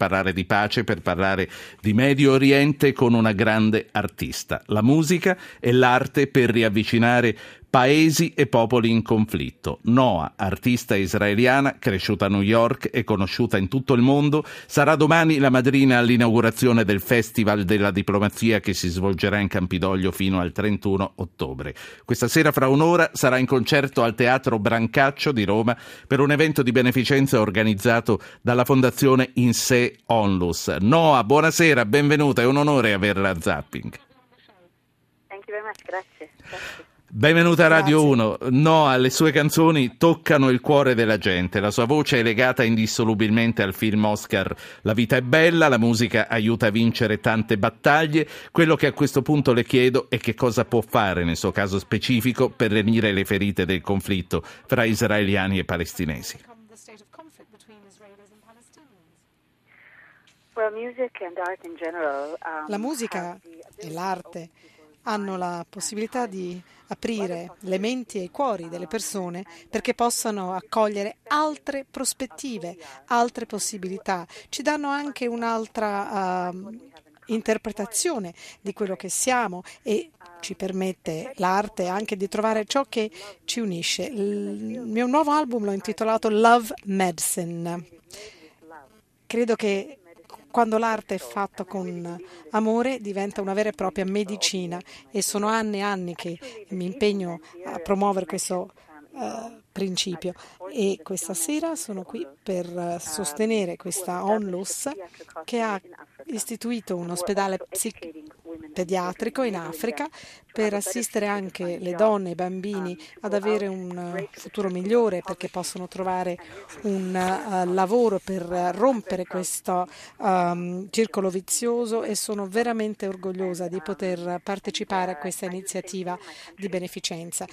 parlare di pace, per parlare di Medio Oriente con una grande artista. La musica e l'arte per riavvicinare Paesi e popoli in conflitto. Noah, artista israeliana, cresciuta a New York e conosciuta in tutto il mondo, sarà domani la madrina all'inaugurazione del Festival della Diplomazia che si svolgerà in Campidoglio fino al 31 ottobre. Questa sera fra un'ora sarà in concerto al Teatro Brancaccio di Roma per un evento di beneficenza organizzato dalla Fondazione Inse Onlus. Noah, buonasera, benvenuta, è un onore averla a Zapping. Thank you very much, grazie. grazie. Benvenuta a Radio 1. Noah, le sue canzoni toccano il cuore della gente. La sua voce è legata indissolubilmente al film Oscar La vita è bella, la musica aiuta a vincere tante battaglie. Quello che a questo punto le chiedo è che cosa può fare nel suo caso specifico per lenire le ferite del conflitto fra israeliani e palestinesi. La musica e l'arte hanno la possibilità di aprire le menti e i cuori delle persone perché possano accogliere altre prospettive, altre possibilità. Ci danno anche un'altra uh, interpretazione di quello che siamo e ci permette l'arte anche di trovare ciò che ci unisce. Il mio nuovo album l'ho intitolato Love Medicine. Credo che quando l'arte è fatta con amore diventa una vera e propria medicina. E sono anni e anni che mi impegno a promuovere questo uh, principio. E questa sera sono qui per sostenere questa ONLUS che ha istituito un ospedale psichiatrico pediatrico in Africa per assistere anche le donne e i bambini ad avere un futuro migliore perché possono trovare un uh, lavoro per rompere questo um, circolo vizioso e sono veramente orgogliosa di poter partecipare a questa iniziativa di beneficenza.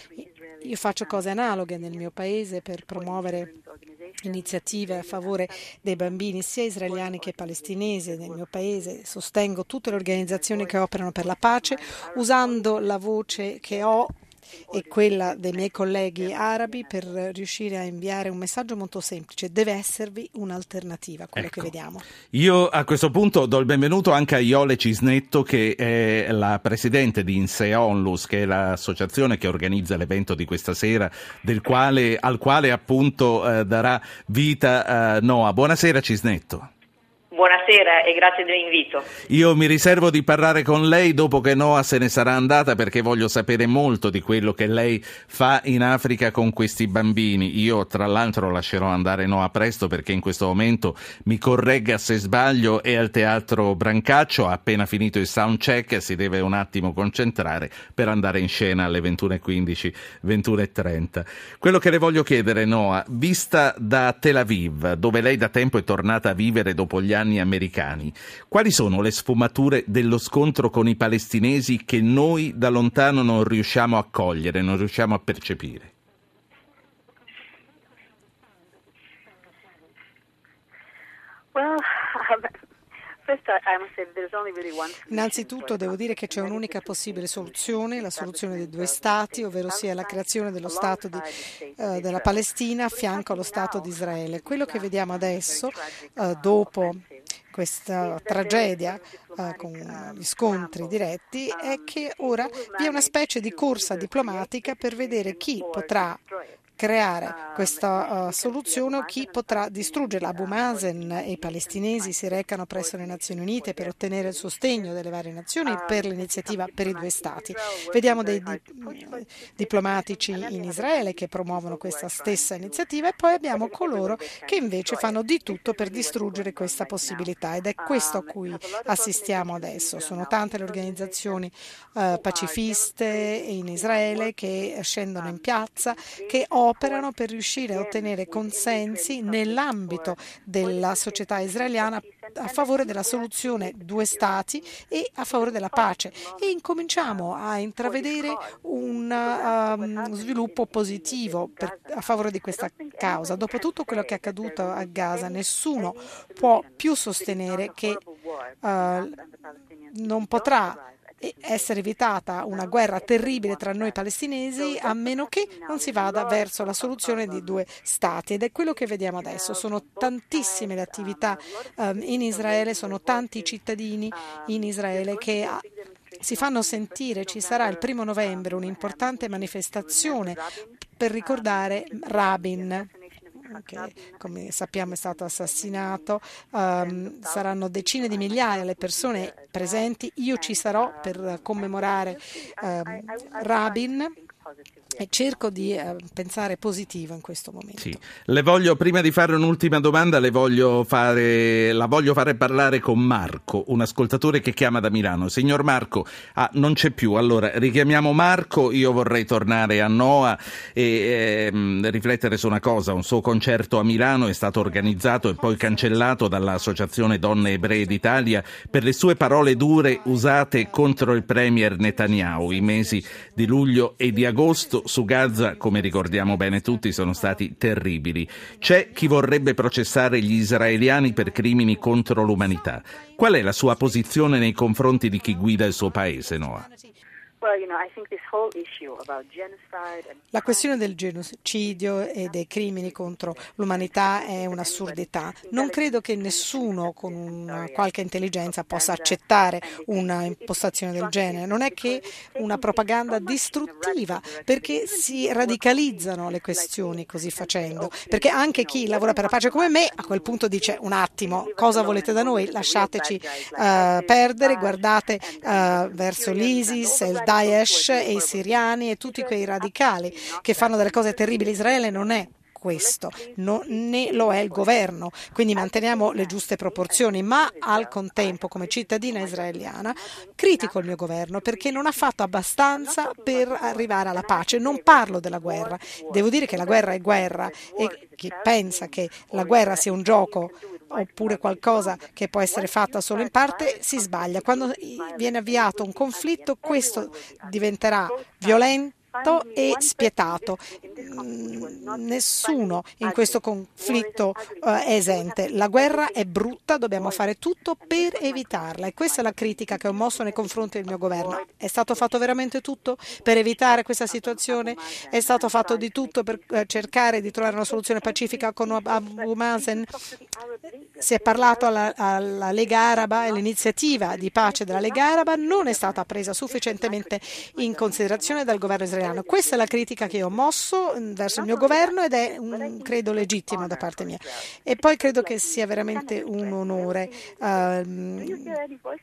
Io faccio cose analoghe nel mio paese per promuovere iniziative a favore dei bambini sia israeliani che palestinesi nel mio paese. Sostengo tutte le organizzazioni che operano per la pace usando la voce che ho e quella dei miei colleghi arabi per riuscire a inviare un messaggio molto semplice. Deve esservi un'alternativa a quello ecco. che vediamo. Io a questo punto do il benvenuto anche a Iole Cisnetto, che è la presidente di Inse Onlus, che è l'associazione che organizza l'evento di questa sera, quale, al quale appunto eh, darà vita eh, Noah. Buonasera Cisnetto. Buonasera e grazie dell'invito. Io mi riservo di parlare con lei dopo che Noah se ne sarà andata perché voglio sapere molto di quello che lei fa in Africa con questi bambini. Io tra l'altro lascerò andare Noah presto perché in questo momento mi corregga se sbaglio è al teatro Brancaccio, ha appena finito il sound check, si deve un attimo concentrare per andare in scena alle 21.15, 21.30. Quello che le voglio chiedere Noah, vista da Tel Aviv, dove lei da tempo è tornata a vivere dopo gli anni anni americani. Quali sono le sfumature dello scontro con i palestinesi che noi da lontano non riusciamo a cogliere, non riusciamo a percepire? Well, Innanzitutto devo dire che c'è un'unica possibile soluzione, la soluzione dei due Stati, ovvero sia la creazione dello Stato di, uh, della Palestina a fianco allo Stato di Israele. Quello che vediamo adesso, uh, dopo questa tragedia uh, con gli scontri diretti, è che ora vi è una specie di corsa diplomatica per vedere chi potrà creare questa uh, soluzione o chi potrà distruggerla. Abu Mazen e i palestinesi si recano presso le Nazioni Unite per ottenere il sostegno delle varie nazioni per l'iniziativa per i due Stati. Vediamo dei di, diplomatici in Israele che promuovono questa stessa iniziativa e poi abbiamo coloro che invece fanno di tutto per distruggere questa possibilità? Ed è questo a cui assistiamo adesso. Sono tante le organizzazioni uh, pacifiste in Israele che scendono in piazza, che operano per riuscire a ottenere consensi nell'ambito della società israeliana a favore della soluzione due Stati e a favore della pace e incominciamo a intravedere un um, sviluppo positivo per, a favore di questa causa. Dopo tutto quello che è accaduto a Gaza, nessuno può più sostenere che uh, non potrà essere evitata una guerra terribile tra noi palestinesi a meno che non si vada verso la soluzione di due stati. Ed è quello che vediamo adesso. Sono tantissime le attività um, in Israele, sono tanti i cittadini in Israele che si fanno sentire, ci sarà il primo novembre un'importante manifestazione per ricordare Rabin, che come sappiamo è stato assassinato, um, saranno decine di migliaia le persone presenti, io ci sarò per commemorare um, Rabin e cerco di eh, pensare positivo in questo momento. Sì. Le voglio, prima di fare un'ultima domanda, voglio fare, la voglio fare parlare con Marco, un ascoltatore che chiama da Milano. Signor Marco, ah, non c'è più, allora richiamiamo Marco, io vorrei tornare a Noa e ehm, riflettere su una cosa, un suo concerto a Milano è stato organizzato e poi cancellato dall'Associazione Donne Ebree d'Italia per le sue parole dure usate contro il Premier Netanyahu i mesi di luglio e di agosto su Gaza, come ricordiamo bene tutti, sono stati terribili. C'è chi vorrebbe processare gli israeliani per crimini contro l'umanità. Qual è la sua posizione nei confronti di chi guida il suo paese, Noah? La questione del genocidio e dei crimini contro l'umanità è un'assurdità. Non credo che nessuno con una qualche intelligenza possa accettare una impostazione del genere. Non è che una propaganda distruttiva, perché si radicalizzano le questioni così facendo. Perché anche chi lavora per la pace come me a quel punto dice un attimo, cosa volete da noi? Lasciateci uh, perdere, guardate uh, verso l'ISIS, il Daesh e i siriani e tutti quei radicali che fanno delle cose terribili. Israele non è questo, no, né lo è il governo, quindi manteniamo le giuste proporzioni, ma al contempo come cittadina israeliana critico il mio governo perché non ha fatto abbastanza per arrivare alla pace, non parlo della guerra, devo dire che la guerra è guerra e chi pensa che la guerra sia un gioco oppure qualcosa che può essere fatta solo in parte, si sbaglia. Quando viene avviato un conflitto, questo diventerà violento e spietato. Mm, nessuno in questo conflitto uh, è esente. La guerra è brutta, dobbiamo fare tutto per evitarla e questa è la critica che ho mosso nei confronti del mio governo. È stato fatto veramente tutto per evitare questa situazione? È stato fatto di tutto per uh, cercare di trovare una soluzione pacifica con Abu Mazen? Si è parlato alla, alla Lega Araba e l'iniziativa di pace della Lega Araba non è stata presa sufficientemente in considerazione dal governo israeliano. Questa è la critica che ho mosso mm, verso il mio governo ed è, un, credo, legittima da parte mia. E poi credo che sia veramente un onore uh,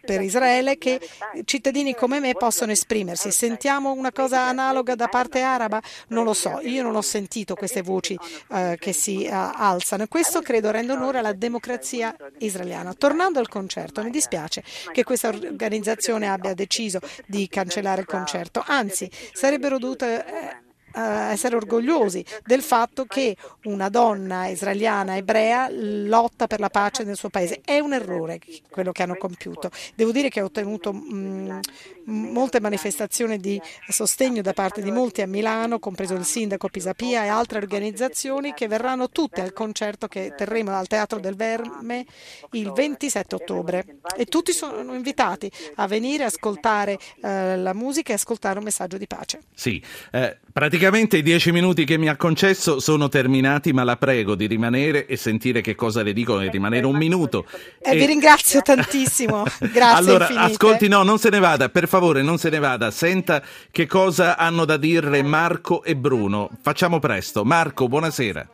per Israele che cittadini come me possano esprimersi. Sentiamo una cosa analoga da parte araba? Non lo so, io non ho sentito queste voci uh, che si uh, alzano questo credo rende onore alla democrazia israeliana. Tornando al concerto, mi dispiace che questa organizzazione abbia deciso di cancellare il concerto, anzi sarebbero dovute eh, essere orgogliosi del fatto che una donna israeliana ebrea lotta per la pace nel suo paese. È un errore quello che hanno compiuto. Devo dire che ho ottenuto mh, molte manifestazioni di sostegno da parte di molti a Milano, compreso il sindaco Pisapia e altre organizzazioni che verranno tutte al concerto che terremo al Teatro del Verme il 27 ottobre. E tutti sono invitati a venire a ascoltare eh, la musica e ascoltare un messaggio di pace. Sì, eh, praticamente i dieci minuti che mi ha concesso sono terminati, ma la prego di rimanere e sentire che cosa le dicono e rimanere un minuto. Eh, e... Vi ringrazio tantissimo. Grazie. Allora, infinite. ascolti, no, non se ne vada, per favore, non se ne vada. Senta che cosa hanno da dire Marco e Bruno. Facciamo presto. Marco, buonasera.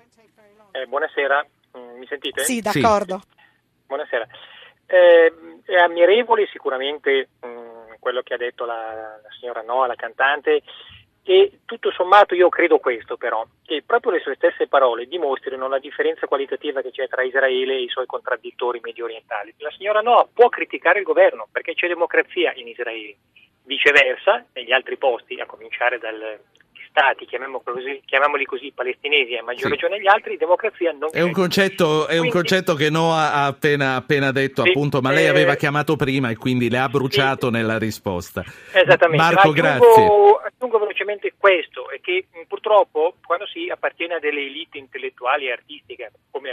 Eh, buonasera, mm, mi sentite? Sì, d'accordo. Sì. Buonasera. Eh, è ammirevole sicuramente mh, mm, quello che ha detto la, la signora Noa, la cantante, e tutto sommato io credo questo però, che proprio le sue stesse parole dimostrino la differenza qualitativa che c'è tra Israele e i suoi contraddittori medio orientali. La signora Noah può criticare il governo perché c'è democrazia in Israele, viceversa negli altri posti, a cominciare dal, stati, chiamiamoli così, chiamiamoli così palestinesi e a maggior sì. ragione gli altri, democrazia non è un concetto, è un concetto che Noah ha appena, appena detto, sì, appunto, ma lei eh, aveva chiamato prima e quindi le ha bruciato sì. nella risposta. Esattamente. Marco, aggiungo, grazie. Aggiungo velocemente questo, è che purtroppo quando si appartiene a delle elite intellettuali e artistiche, come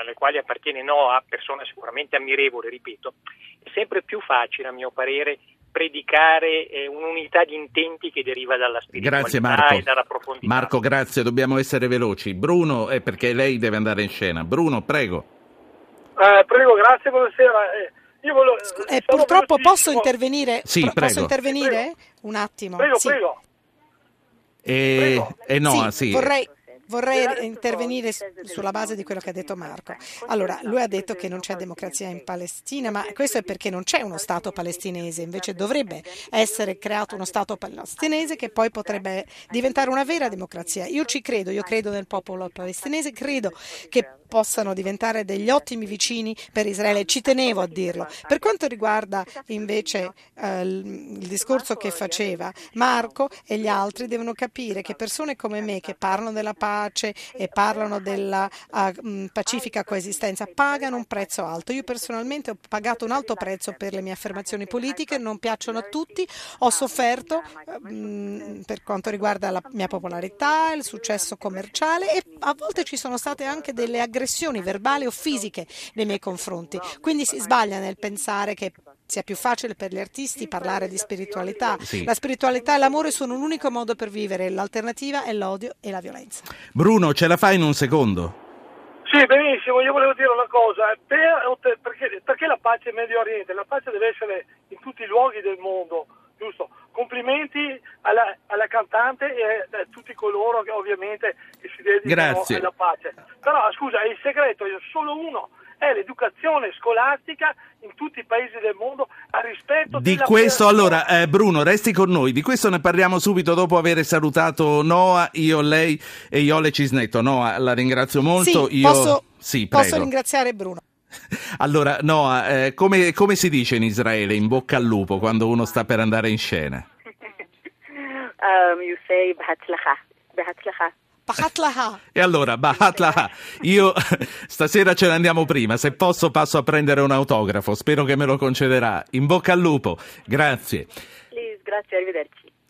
alle quali appartiene Noah, persona sicuramente ammirevole, ripeto, è sempre più facile, a mio parere, predicare eh, un'unità di intenti che deriva dalla spiritualità grazie Marco. e dalla profondità. Marco, grazie, dobbiamo essere veloci. Bruno, è perché lei deve andare in scena. Bruno, prego. Eh, prego, grazie, buonasera. Eh, io volevo, eh, purtroppo posso intervenire? Sì, Pro- prego. Posso intervenire? Prego. Un attimo. Prego, Sì. prego. E, e Noa, sì. Vorrei, vorrei intervenire sulla base di quello che ha detto Marco. Allora, lui ha detto che non c'è democrazia in Palestina, ma questo è perché non c'è uno Stato palestinese, invece dovrebbe essere creato uno Stato palestinese che poi potrebbe diventare una vera democrazia. Io ci credo, io credo nel popolo palestinese, credo che possano diventare degli ottimi vicini per Israele, ci tenevo a dirlo. Per quanto riguarda invece eh, il discorso che faceva Marco e gli altri devono capire che persone come me che parlano della pace e parlano della mh, pacifica coesistenza pagano un prezzo alto. Io personalmente ho pagato un alto prezzo per le mie affermazioni politiche, non piacciono a tutti, ho sofferto mh, per quanto riguarda la mia popolarità, il successo commerciale e a volte ci sono state anche delle aggressioni verbali o fisiche nei miei confronti. Quindi si sbaglia nel pensare che sia più facile per gli artisti parlare di spiritualità. Sì. La spiritualità e l'amore sono un unico modo per vivere, l'alternativa è l'odio e la violenza. Bruno, ce la fai in un secondo? Sì, benissimo, io volevo dire una cosa, per- perché, perché la pace in Medio Oriente? La pace deve essere in tutti i luoghi del mondo, giusto? Complimenti alla, alla cantante e a tutti coloro che ovviamente che si dedicano Grazie. alla pace. Però scusa, il segreto è solo uno, è l'educazione scolastica in tutti i paesi del mondo al rispetto Di della questo, persona. allora, eh, Bruno, resti con noi. Di questo ne parliamo subito dopo aver salutato Noa, io, lei e Iole Cisnetto. Noa, la ringrazio molto. Sì, io... posso, Sì, posso ringraziare Bruno. Allora, Noah, eh, come, come, si dice in Israele in bocca al lupo quando uno sta per andare in scena? um, you say Bahatlaha. Bahatlaha. Bahatlaha. E allora, Bahatlaha, io stasera ce ne andiamo prima, se posso passo a prendere un autografo, spero che me lo concederà. In bocca al lupo, grazie. Please, grazie, arrivederci.